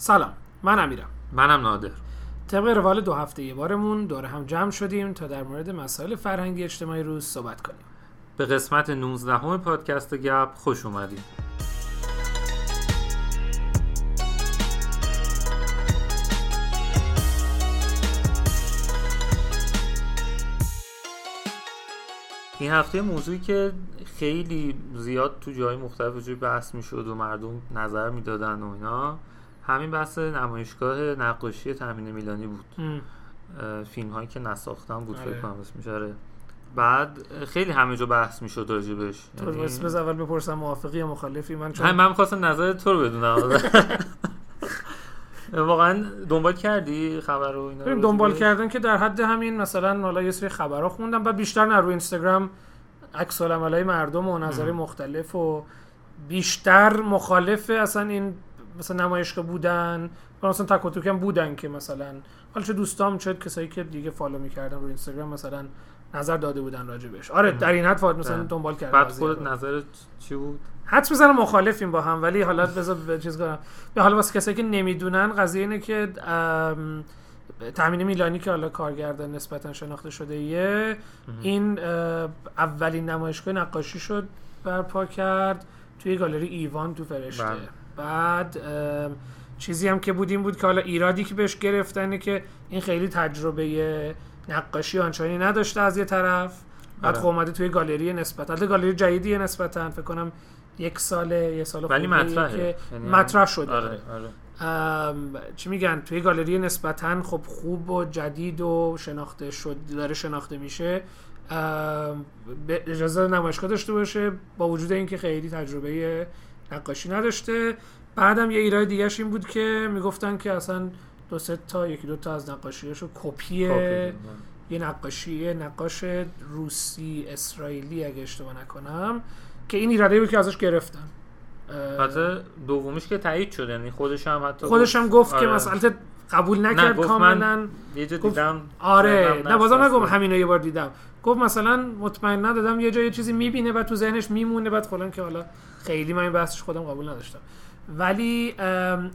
سلام من امیرم. منم نادر. طبق روال دو هفته یه بارمون دور هم جمع شدیم تا در مورد مسائل فرهنگی اجتماعی روز صحبت کنیم. به قسمت 19 همه پادکست گپ خوش اومدیم این هفته موضوعی که خیلی زیاد تو جای مختلف جای بحث می‌شد و مردم نظر می‌دادن و اینا همین بحث نمایشگاه نقاشی تامین میلانی بود فیلم هایی که نساختن بود فکر آره. کنم اسمش آره. بعد خیلی همه جا بحث می‌شد راجبش تو یعنی- بس بس اول بپرسم موافقی یا مخالفی من چون من خواستم نظر تو رو بدونم واقعا دنبال کردی خبر رو اینا رو دنبال؟ کردن که در حد همین مثلا حالا یه سری خبرها خوندم و بیشتر نه روی اینستاگرام عکس العملای مردم و نظر. مختلف و بیشتر مخالف اصلا این مثلا نمایشگاه بودن و مثلا تک هم بودن که مثلا حالا چه دوستام چه کسایی که دیگه فالو می‌کردن روی اینستاگرام مثلا نظر داده بودن راجبش آره. در این حد مثلا. دنبال کردم بعد. خودت نظرت چی بود حدس می‌زنم مخالفیم با هم ولی حالا بذار چیز کنم به حالا واسه کسایی که نمی‌دونن قضیه اینه که ام، تامین میلانی که حالا کارگردان نسبتا شناخته شده یه این اولین نمایشگاه نقاشی شد برپا کرد توی گالری ایوان تو فرشته بله. بعد چیزی هم که بود این بود که حالا ایرادی که بهش گرفتن اینه که این خیلی تجربه نقاشی آنچنانی نداشته از یه طرف. بعد آره. خب اومده توی گالری نسبتا. البته گالری جدیدیه نسبتا. فکر کنم یک ساله یه سال ولی مطرحه. که یعنی مطرح شده. آره آره. ام، چی میگن؟ توی گالری نسبتا خب خوب و جدید و شناخته شد داره شناخته میشه. به اجازه نمایشگاه داشته باشه با وجود اینکه خیلی تجربه نقاشی نداشته بعدم یه ایراد دیگهش این بود که می‌گفتن که اصلا دو سه تا یکی دو تا از نقاشیاشو کپی. یه نقاشی یه نقاش روسی اسرائیلی اگه اشتباه نکنم که این ایراده بود که ازش گرفتن حتی دومیش که تایید شد یعنی خودش هم حتی خودش هم گفت که آره. قبول نکرد کاملا من یه جا گفت- دیدم آره نه بازم. نگم همینو یه بار دیدم گفت مثلا مطمئن ندادم یه جای یه چیزی می‌بینه و تو ذهنش میمونه بعد فلان که حالا خیلی من این بحثش خودم قبول نداشتم ولی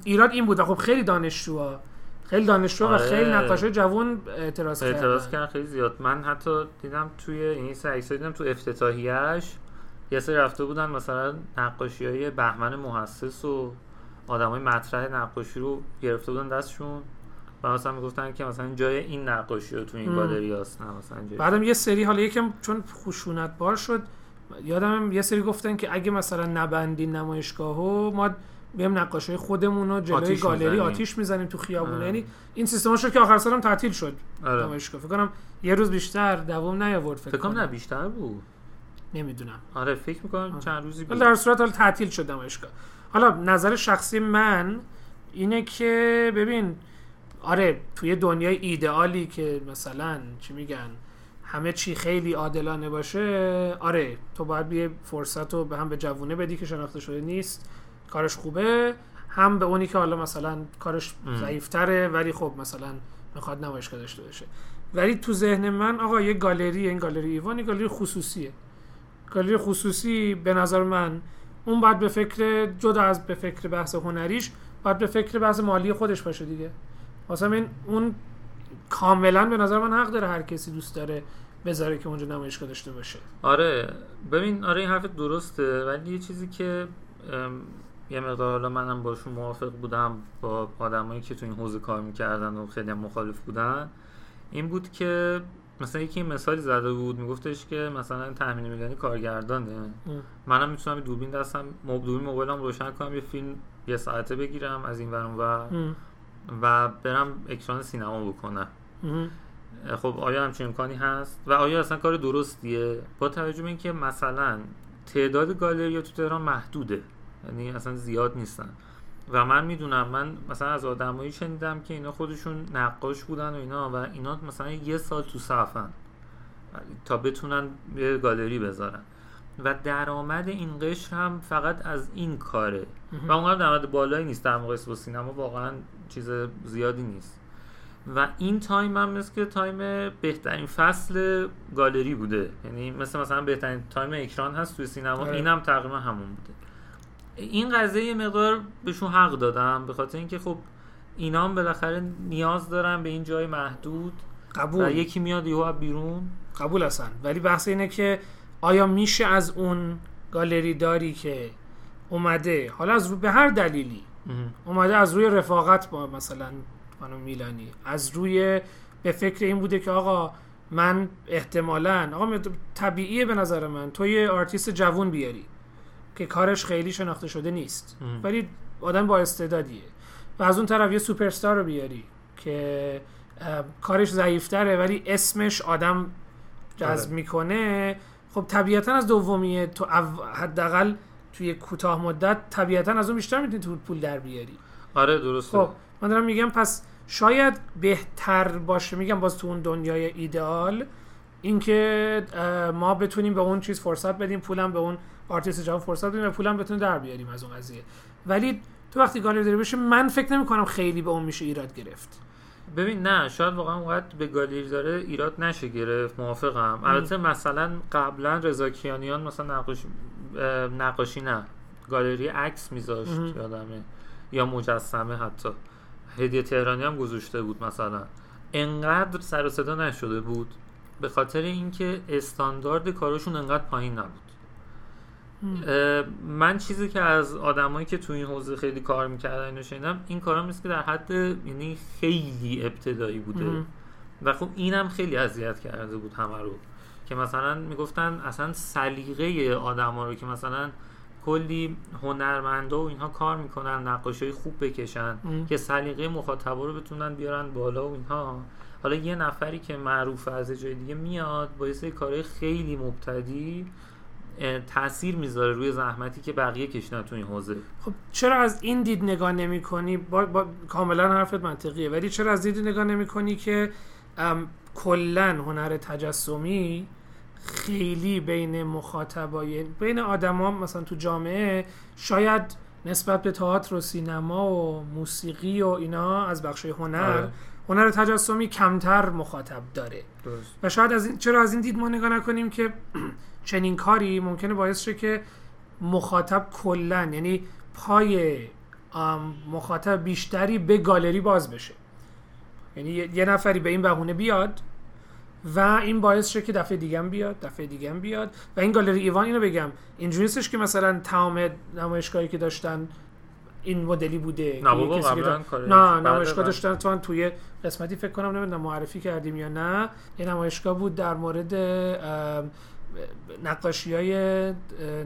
ایراد این بود و خب خیلی دانشجوها خیلی دانشجو و آره. خیلی نقاشای جوون اعتراض کردن اعتراض کردن خیلی زیاد من حتی دیدم توی این سه عکس‌ها دیدم تو افتتاحیه‌اش یه سری رفته بودن مثلا نقاشی های بهمن محسس و آدمای مطرح نقاشی رو گرفته بودن دستشون و مثلا می‌گفتن که مثلا جای این نقاشی رو تو این ام. گالری هست نه مثلا جای بعدم یه سری حالا یکم چون خشونت بار شد یادم یه سری گفتن که اگه مثلا نبندین نمایشگاهو ما میام نقاشی خودمون رو جلوی آتیش گالری می‌زنیم. آتیش می‌زنیم تو خیابون آره. یعنی این سیستما شد که آخر سالم تعطیل شد آره نمایشگاه فکر کنم یه روز بیشتر دوام نیاورد فکر کنم نه بیشتر بود نمی‌دونم آره فکر می‌کنم آره. چند روزی بود در صورت حالا تعطیل شد نمایشگاه حالا نظر شخصی من اینه که ببین آره توی دنیای ایدئالی که مثلا چی میگن همه چی خیلی عادلانه باشه آره تو باید یه فرصت رو به هم به جوونه بدی که شناخته شده نیست کارش خوبه هم به اونی که حالا مثلا کارش. ضعیفتره ولی خب مثلا می‌خواد نمایشگاه داشته باشه ولی تو ذهن من آقا یه گالری این گالری ایوان یه گالری خصوصیه گالری خصوصی به نظر من اون باید به فکر جدا از به فکر بحث هنریش باید به فکر بحث مالی خودش باشه دیگه. واسه این اون کاملا به نظر من حق داره هر کسی دوست داره بذاره که اونجا نمایشگاه داشته باشه. آره ببین آره این حرف درسته ولی یه چیزی که یه مقدار حالا منم باشون موافق بودم با آدمایی که تو این حوزه کار می‌کردن و خیلی مخالف بودن این بود که مثلا یکی مثالی زده بود میگفتش که مثلا تامین میلانی کارگردانه. منم می‌تونم دوربین دستم مب- دوربین موبایلم روشن کنم یه فیلم یه ساعته بگیرم از این ور ام. و برم اکران سینما بکنم. خب آیا همچین امکانی هست؟ و آیا اصلا کار درستیه؟ با توجه به اینکه مثلا تعداد گالری تو تهران محدوده یعنی اصلا زیاد نیستن. و من می‌دونم من مثلا از آدمایی شنیدم که اینا خودشون نقاش بودن و اینا و اینا مثلا یه سال تو صفن تا بتونن یه گالری بذارن و درآمد این قشر هم فقط از این کاره. و اونقدر درآمد بالایی نیست در مقایسه با سینما واقعا چیز زیادی نیست. و این time هم مثل که time بهترین فصل گالری بوده. یعنی مثل مثلا بهترین time اکران هست توی سینما آره. این هم تقریبا همون بوده. این قضیه یه مقدار بهشون حق دادم به خاطر اینکه خب اینا هم بالاخره نیاز دارن به این جای محدود قبول. و یکی میاد یهو بیرون. قبول هستن. ولی بحث اینه که آیا میشه از اون گالری داری که اومده حالا از رو به هر دلیلی اومده از روی رفاقت با مثلا خانم میلانی از روی به فکر این بوده که آقا من احتمالا آقا طبیعیه به نظر من تو یه آرتیست جوون بیاری. که کارش خیلی شناخته شده نیست. ولی آدم با استعدادیه. و از اون طرف یه سوپرستار رو بیاری که کارش ضعیفتره ولی اسمش آدم جذب آره. می‌کنه. خب طبیعتا از دومیه تو حداقل توی کوتاه مدت طبیعتا از اون بیشتر می‌تونی تو پول در بیاری. آره درسته. خب من دارم میگم پس شاید بهتر باشه میگم باز تو اون دنیای ایدئال اینکه ما بتونیم به اون چیز فرصت بدیم پولم به اون آرتیست جوان فرصت بدیم و پولم بتونیم در بیاریم از اون قضیه. ولی تو وقتی گالری داری بشه من فکر نمی کنم خیلی به اون میشه ایراد گرفت. ببین نه شاید واقعا اونقدر به گالری داره ایراد نشه گرفت موافقم. البته مثلا قبلا رضا کیانیان مثلا نقاشی اه، نقاشی نه گالری عکس میذاشت. یادمه. یا مجسمه حتی. هدیه تهرانی هم گذاشته بود مثلا. انقدر سر و صدا نشده بود به خاطر اینکه استاندارد کارشون انقدر پایین نبود. من چیزی که از آدمایی که تو این حوزه خیلی کار می‌کردن اینو شنیدم این کارا مثل که در حد یعنی خیلی ابتدایی بوده مهم. و خب اینم خیلی اذیت کرده بود همه رو که مثلا می‌گفتن اصلا سلیقه آدما رو که مثلا کلی هنرمندا و اینها کار می‌کنن نقاشی خوب بکشن مم. که سلیقه مخاطبا رو بتونن بیارن بالا و اینها حالا یه نفری که معروف از جای دیگه میاد با یه سری کارهای خیلی مبتدی تاثیر می‌ذاره روی زحمتی که بقیه کشیدن تو این حوزه. خب چرا از این دید نگاه نمی کنی با, با کاملا حرفت منطقیه. ولی چرا از دید نگاه نمی کنی که کلا هنر تجسمی خیلی بین مخاطبای بین آدما مثلا تو جامعه شاید نسبت به تئاتر و سینما و موسیقی و اینا از بخش هنر آره. هنر تجسمی کمتر مخاطب داره. درست. و شاید از این چرا از این دید ما نگاه نکنیم که چنین کاری ممکنه باعث شه که مخاطب کلا یعنی پای مخاطب بیشتری به گالری باز بشه. یعنی یه نفری به این بهونه بیاد و این باعث شه که دفعه دیگه بیاد دفعه دیگه بیاد. و این گالری ایوان اینو بگم اینجوری نیستش که مثلا تمام نمایشگاهی که داشتن این مدلی بوده نه بابا قبلا نه نمایشگاه. داشتن تو توی قسمتی فکر کنم نمی‌دونم معرفی کردیم یا نه. یه نمایشگاه بود در مورد نقاشی های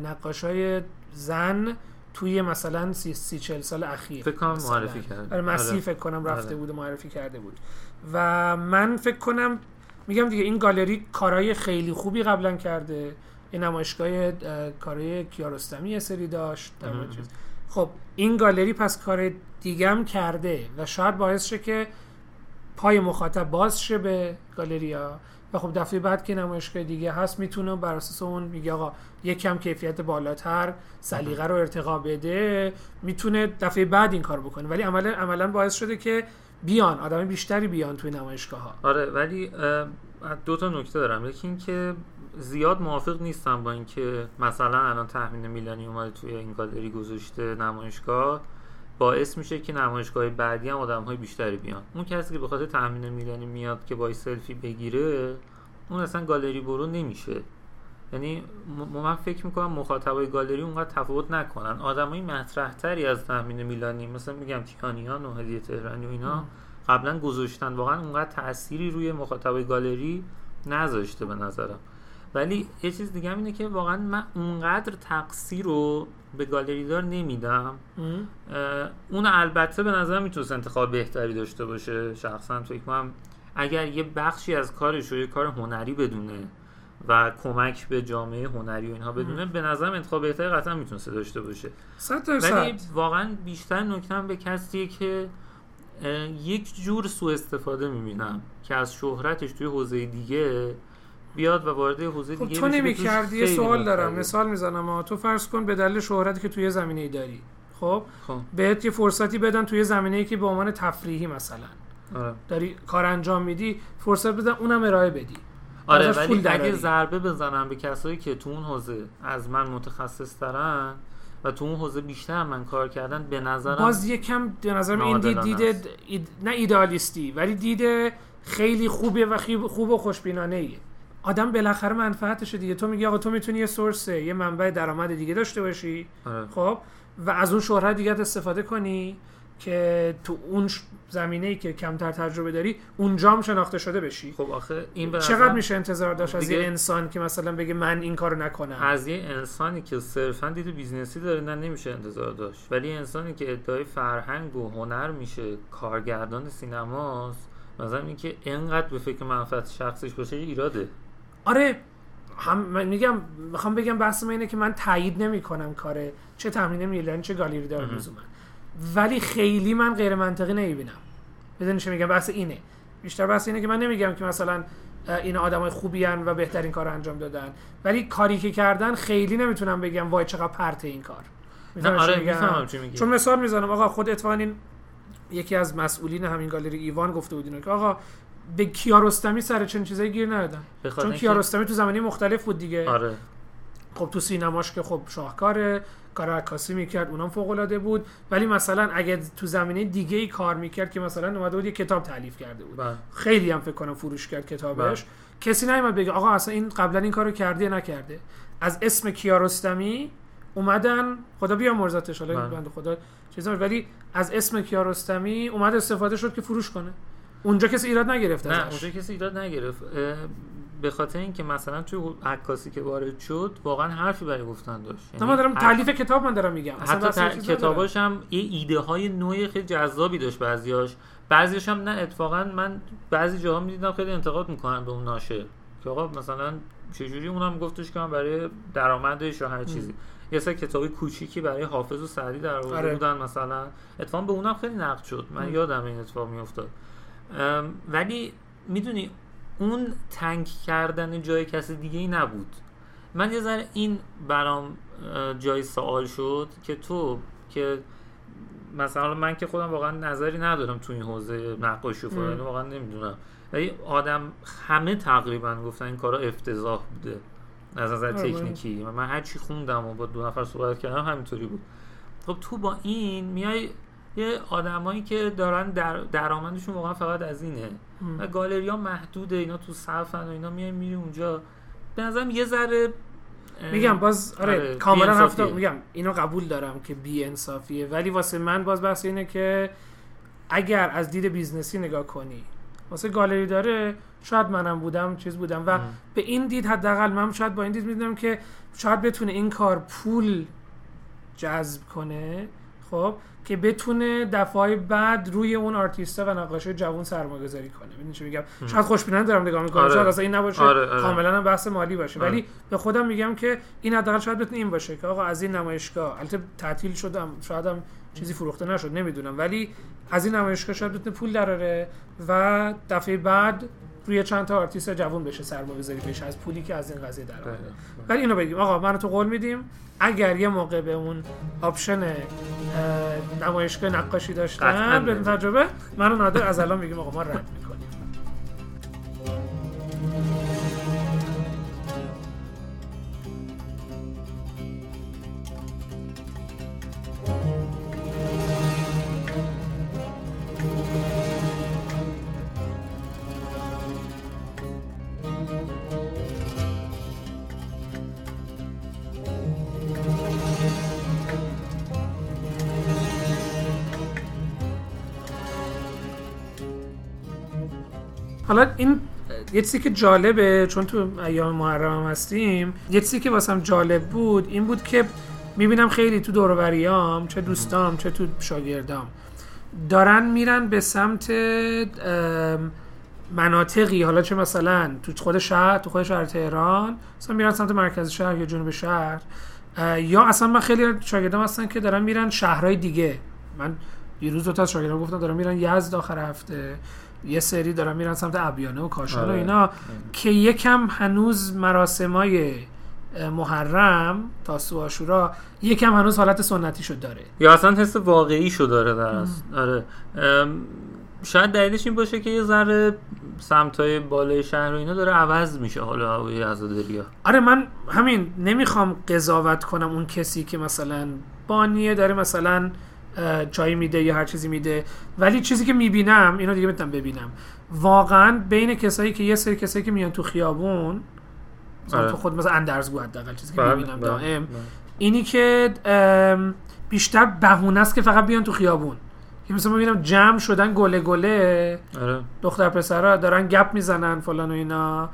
نقاش های زن توی مثلا سی, سی چل سال اخیر فکر کنم. معرفی کرد آره مسیح آره. فکر کنم رفته آره. بود و معرفی کرده بود و من فکر کنم میگم دیگه این گالری کارهای خیلی خوبی قبلا کرده این نمایشگاه اه، کارهای کیارستمی یه سری داشت. خب این گالری پس کار دیگه هم کرده و شاید باعث شه که پای مخاطب باز شه به گالریا و خب دفعه بعد که نمایشگاه دیگه هست می‌تونه بر اساس اون میگه آقا کم کیفیت بالاتر سلیقه رو ارتقا بده می‌تونه دفعه بعد این کار بکنه. ولی عملا عملا باعث شده که بیان آدم بیشتری بیان توی نمایشگاه ها آره ولی دو تا نکته دارم. یکی اینکه زیاد موافق نیستم با اینکه مثلا الان تحمین میلانی اومده توی این گالری گذاشته نمایشگاه. باعث میشه که نمایشگاه بعدی هم آدم های بیشتری بیان. اون کسی که به خاطر تحمین میلانی میاد که با سلفی بگیره اون اصلا گالری برو نمیشه. یعنی م- من فکر می‌کنم مخاطبای گالری اونقدر تفاوت نکنن. آدمای مطرح تری از تحمین میلانی مثلا میگم کیانیان و هدیه تهرانی و اینا قبلا گذاشتن. واقعا اونقدر تأثیری روی مخاطبای گالری نذاشته به نظرم. ولی یه چیز دیگه اینه که واقعا من اونقدر تقصیر رو به گالری دار نمیدم. اون البته به نظر می‌تونست انتخاب بهتری داشته باشه. شخصا فکر کنم اگر یه بخشی از کارش رو یه کار هنری بدونه و کمک به جامعه هنری و اینها بدونه به نظرم انتخاب بهتری قطعا می‌تونسته داشته باشه. صد ولی واقعا بیشتر نکتم به کسیه که یک جور سوء استفاده می‌بینم که از شهرتش توی حوزه دیگه بیاد و وارد حوزه خب دیگه تو بشه که نمی توش کردی یه سوال دارم. مثال می‌زنم ها. تو فرض کن به دلیل شهرتی که توی زمینه ای داری خب خب بهت یه فرصتی بدن توی زمینه ای که به عنوان تفریحی مثلا آره. داری کار انجام میدی فرصت بدن اونم ارائه بدی آره ولی. اگه ضربه بزنم به کسایی که تو اون حوزه از من متخصص ترن و تو اون حوزه بیشتر من کار کردن به نظرم باز یکم به نظرم این دید ناعادلانه دید است. اید- نه ایدالیستی ولی دید خیلی خوبه و خوب و خوشبینانه ایه آدم بالاخره منفعتشه دیگه. تو میگی آقا تو می‌تونی یه source یه منبع درآمد دیگه داشته باشی. آره. خب؟ و از اون شهرت دیگه استفاده کنی که تو اون ش- زمینه ای که کمتر تجربه داری اونجا هم شناخته شده بشی. خب آخه این چقدر میشه انتظار داشت از یه انسان که مثلا بگه من این کارو نکنم؟ از یه انسانی که صرفا دید business ی داره نه نمیشه انتظار داشت. ولی انسانی که ادعای فرهنگ و هنر میشه کارگردان سینماست مثلا اینکه انقدر به فکر منفعت شخصش باشه ایراده. آره هم من میگم می‌خوام بگم بحث من اینه که من تایید نمی‌کنم کار چه تمرین میلان چه گالری داره مهم. لزوما ولی خیلی من غیر منطقی نمی‌بینم. بدونی چه میگم؟ بحث اینه. بیشتر بحث اینه که من نمیگم که مثلا این آدمای خوبی هن و بهترین کار رو انجام دادن. ولی کاری که کردن خیلی نمی‌تونم بگم وای چقدر پرته این کار. نه آره؟ می‌فهمم چی میگی. چون مثال می‌زنم. آقا خود اتفاقا این یکی از مسئولین همین گالری ایوان گفته بود اینو که آقا به کیارستمی سر چنین چیزایی گیر ندادن. چون کیارستمی تو زمانی مختلف بود دیگه. آره. خب تو سینماش که خب شاهکاره کار عکاسی می‌کرد اونم فوق العاده بود. ولی مثلا اگه تو زمینه دیگه ای کار می‌کرد که مثلا اومده بود یه کتاب تعلیف کرده بود. بله. خیلی هم فکر کنم فروش کرد کتابش. کسی نیومد بگه آقا اصلا این قبلا این کارو کرده یا نکرده. از اسم کیارستمی اومدن. خدا بیامرزتش. حالا بله. بنده خدا چیزا. ولی از اسم کیارستمی اومد استفاده شد که فروش کنه. اونجا کسی ایراد نگرفت نه اونجا کسی ایراد نگرفت. به خاطر اینکه مثلا توی عکاسی که وارد شد واقعا حرفی برای گفتن داشت. نه من دارم حرف- تعلیف کتاب من دارم میگم. حتی بحث این ت- چیز ندارم. کتاباش هم یه ایده های نوعی خیلی جذابی داشت بعضیاش. بعضیش هم نه اتفاقا من بعضی جاها می‌دیدم خیلی انتقاد می‌کنن به اون ناشر. که آقا مثلا چجوری اونم گفتش که من برای درآمدش یا هر چیزی. یه سری کتابی کوچیکی برای حافظ و سعدی در آورده آره. بودن مثلا. اتفاقا به اونم خیلی نقد شد. من ام. یادم این اتفاق میافتاد. ولی می‌دونی اون تنگ کردن جای کسی دیگه ای نبود. من یه ذره این برام جای سوال شد که تو که مثلا من که خودم واقعا نظری ندارم تو این حوزه نقاشی و فلان. واقعا نمی‌دونم. ولی آدم همه تقریبا گفتن این کارا افتضاح بوده. از نظر آره، تکنیکی. و من هر چی خوندم و با دو نفر صحبت کردم همینطوری بود. خب تو با این میای یه آدمایی که دارن در درآمدشون واقعا فقط از اینه. و گالری ها محدوده اینا تو صفن و اینا میای میری اونجا به نظرم یه ذره میگم باز آره, آره، کاملا. هفته میگم اینو قبول دارم که بی انصافیه ولی واسه من باز بحث اینه که اگر از دید business ی نگاه کنی واسه گالری داره شاید منم بودم چیز بودم و ام. به این دید حداقل من شاید با این دید می‌دونم که شاید بتونه این کار پول جذب کنه خب که بتونه دفعه بعد روی اون آرتیستا و نقاشه جوان سرمایه گذاری کنه. می‌دونی چی میگم؟ شاید خوشبینانه دارم نگاه می‌کنم. آره. شاید اصلا این نباشه. آره، آره. کاملا هم بحث مالی باشه. آره. ولی به خودم میگم که این حداقل شاید بتونه این باشه که آقا از این نمایشگاه البته تعطیل شدم شاید هم چیزی فروخته نشد نمی‌دونم. ولی از این نمایشگاه شاید بتونه پول دراره و دفعه بعد روی چند تا آرتیست جوان بشه سرمایه گذاری بشه از پولی که از این قضیه درآمده بله. ولی اینو بگیم آقا من تو قول میدیم اگر یه موقع به اون option اه، نمایشگاه نقاشی داشتن بریم. تجربه من و نادر از الان میگیم آقا ما رد حالا این یه چیزی که جالبه چون تو ایام محرم هم هستیم یه چیزی که واسم جالب بود این بود که می‌بینم خیلی تو دوروبریام چه دوستام چه تو شاگردام دارن میرن به سمت مناطقی. حالا چه مثلا تو خود شهر تو خود شهر تهران مثلا میرن سمت مرکز شهر یا جنوب شهر. یا اصلا من خیلی شاگردام هستن که دارن میرن شهرهای دیگه. من دیروز دو تا از شاگردام گفتم دارن میرن یزد آخر هفته. یه سری دارن میرن سمت ابیانه و کاشان و آره. اینا که یکم هنوز مراسمای محرم تاسو آشورا یکم هنوز حالت سنتی شد داره. یا اصلا حس واقعی شو داره در. آره. شاید دلیلش این باشه که یه ذره سمت های بالای شهر و اینا داره عوض میشه حالا هوای عزاداری ها آره من همین نمی‌خوام قضاوت کنم اون کسی که مثلا بانیه داره مثلا چای میده یا هر چیزی میده. ولی چیزی که می‌بینم اینو دیگه می‌تونم ببینم. واقعا بین کسایی که یه سری کسایی که میان تو خیابون مثلا آره. تو خود مثلا اندرزگو حداقل چیزی که بله، می‌بینم بله، دائم بله. اینی که بیشتر بهونه است که فقط بیان تو خیابون. که مثلا می‌بینم جمع شدن گله گله آره. دختر پسرا دارن گپ می‌زنن فلان و اینا.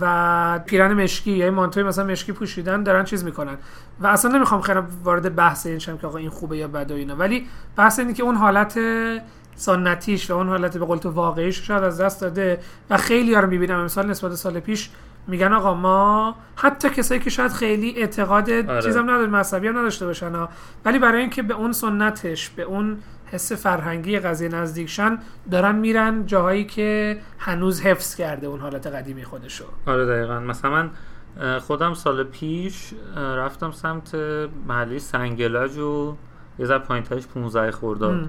و پیرن مشکی یا مانتوی مثلا مشکی پوشیدن دارن چیز می‌کنن. و اصلا نمی‌خوام خیلی وارد بحث این شم که آقا این خوبه یا بده و اینا. ولی بحث اینه که اون حالت سنتیش و اون حالت به قول تو واقعیش شاید از دست داده و خیلی ها رو می‌بینم. امسال نسبت سال پیش میگن آقا ما حتی کسایی که شاید خیلی اعتقاد آره. چیزم نداره مذهبی هم نداشته باشن ها. ولی برای اینکه به اون سنتش به اون حس فرهنگی قضیه نزدیکشن دارن میرن جاهایی که هنوز حفظ کرده اون حالت قدیمی خودشو آره دقیقا مثلا من خودم سال پیش رفتم سمت محله سنگلج و یه ذره پایین ترش 15 خرداد م.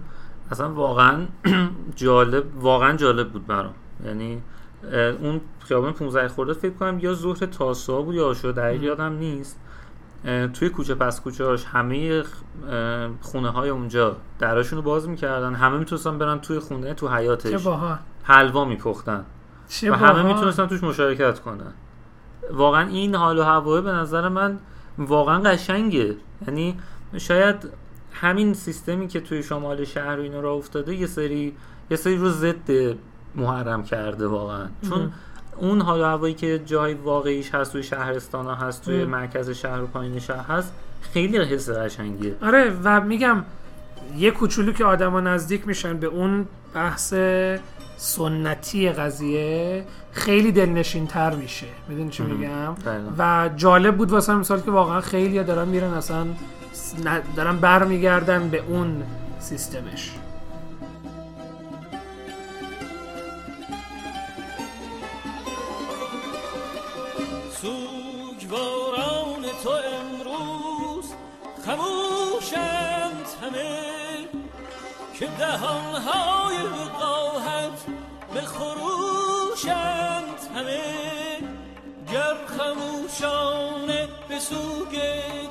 اصلا واقعا جالب واقعا جالب بود برام یعنی اون خیابان 15 خرداد فکر کنم یا ظهر تاسوعا بود یا آشورا دقیق یادم نیست. توی کوچه پس کوچه‌اش همه خونه های اونجا دراشون رو باز می‌کردن. همه می‌تونستن برن توی خونه تو حیاتش حلوا میپختن. و همه. می‌تونستن توش مشارکت کنن. واقعا این حال و هوای به نظر من واقعا قشنگه. یعنی شاید همین سیستمی که توی شمال شهر و اینا راه افتاده یه سری یه سری رو ضد محرم کرده واقعا چون. اون حال و هوایی که جای واقعیش هست توی شهرستان ها هست توی. مرکز شهر و پایین شهر هست خیلی حس قشنگیه آره و میگم یه کوچولو که آدما نزدیک میشن به اون بحث سنتی قضیه خیلی دلنشین تر میشه می‌دونی چی. میگم دقیقاً. و جالب بود واسه مثال که واقعا خیلی دارن میرن اصلا دارن برمیگردن به اون سیستمش که دهانهای وقاحت به خروشند همه. گر خموشانه به سوگ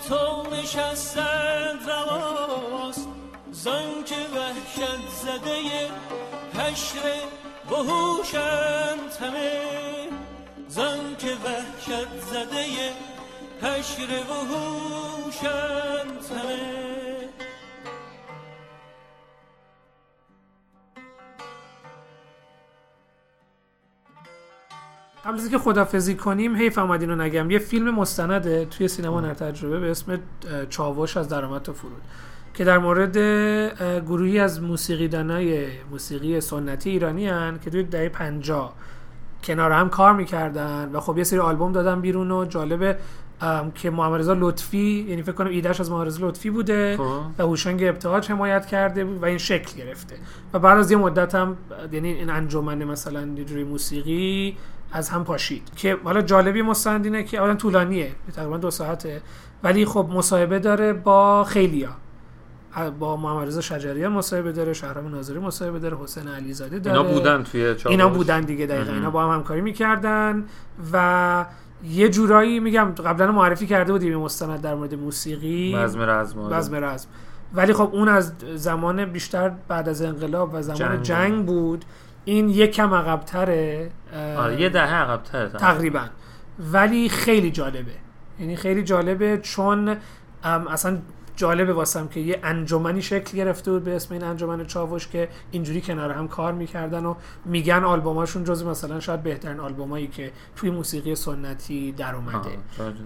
تو نشستند رواست زن که وحشت زده حشر بهوشند همه. زن که وحشت زده حشر وحوشند همه. قبل از اینکه خدافزی کنیم حیف اومد اینو نگم. یه فیلم مستنده توی سینما تجربه به اسم چاوش از درآمد تا فرود که در مورد گروهی از موسیقیدانای موسیقی سنتی ایرانی هن که توی دهه 50 کنار هم کار می‌کردن و خب یه سری آلبوم دادن بیرون و جالبه که محمد رضا لطفی یعنی فکر کنم ایدهش از محمد رضا لطفی بوده خب. و هوشنگ ابتهاج حمایت کرده بود و این شکل گرفته. و بعد از یه مدت هم یعنی این انجمن مثلا جوری موسیقی از هم پاشید. که حالا جالبی مستند اینه که اولا طولانیه تقریبا دو ساعته. ولی خب مصاحبه داره با خیلیا. با محمد رضا شجریان مصاحبه داره شهرام ناظری مصاحبه داره حسین علیزاده داره. اینا بودن توی چاوش اینا بودن دیگه دقیقا. اینا با هم همکاری می‌کردن و یه جورایی میگم قبلا معرفی کرده بودیم یه مستند در مورد موسیقی. بزم رزم آره. بزم رزم. ولی خب اون از زمان بیشتر بعد از انقلاب و زمان جنگ. جنگ, بود. این یک کم عقبتره آره یه دهه عقب‌تره تقریبا. ولی خیلی جالبه. یعنی خیلی جالبه چون اصلا جالبه واسم که یه انجمنی شکل گرفته بود به اسم این انجمن چاوش که اینجوری کنار هم کار می‌کردن و میگن آلبوماشون جز مثلا شاید بهترین آلبومایی که توی موسیقی سنتی در اومده.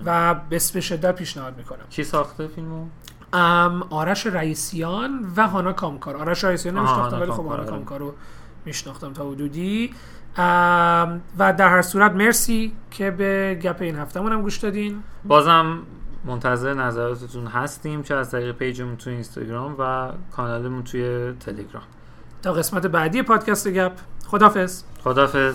و بس به شدت پیشنهاد می‌کنم. کی ساخته فیلمو؟ ام آرش رئیسیان و هانا کامکار. آرش رئیسیان نمیشناختم ولی خب کامکار، هانا آره. میشناختم تا حدودی. و در هر صورت مرسی که به گپ این هفتهمون هم گوش دادین. بازم منتظر نظراتتون هستیم چه از طریق پیجمون توی اینستاگرام و کانالمون توی تلگرام. تا قسمت بعدی پادکست گپ خدافظ خدافظ